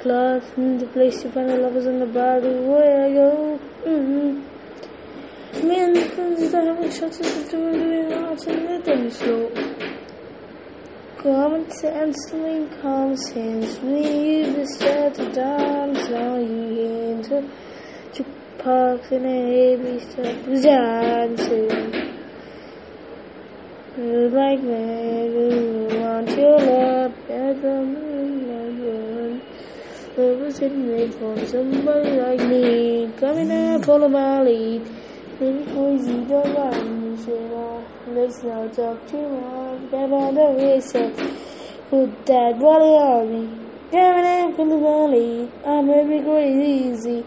Class in the place you find the lovers in the body where I go. Mm-hmm. Me and the friends that having shots of doing arts and rhythm slow. Common sense link common sense. We use this chat to dance. Now you into to park in a heavy start dancing. Like me, Love was made for somebody like me. Coming out, follow my lead. Maybe crazy, don't run, you say, Let's not talk too much. On the wrist, put that body on me. Coming out, follow my lead. I'm every crazy.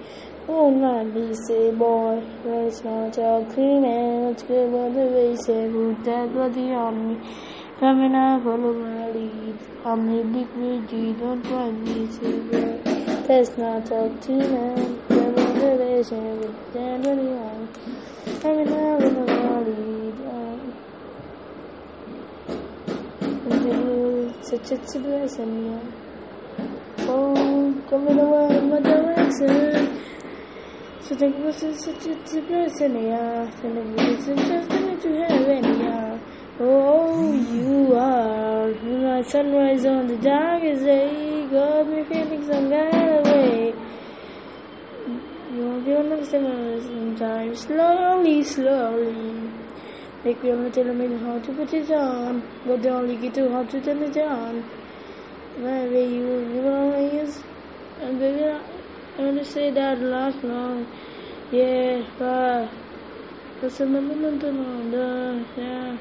Oh, not easy, boy. Let's not talk too much. On the wrist, put that body on me. Coming out, follow my lead. I'm a big crazy, don't try me, say, Let's not talk. Grab on the put that body on me. Coming out, follow my lead. Um, such a blessing, yeah. Oh, coming away in my direction. Such a blessing, such a blessing, yeah. And blessing just coming to heaven, yeah. Oh, you are my sunrise on the darkest day. Got me feeling some kind of way. You won't feel understand sometimes. Slowly, slowly. Like we only tell me how to put it on. But they only get to how to turn it on. Maybe you will use. And baby, I want to say that last long. Yeah, but. A moment on the. Yeah.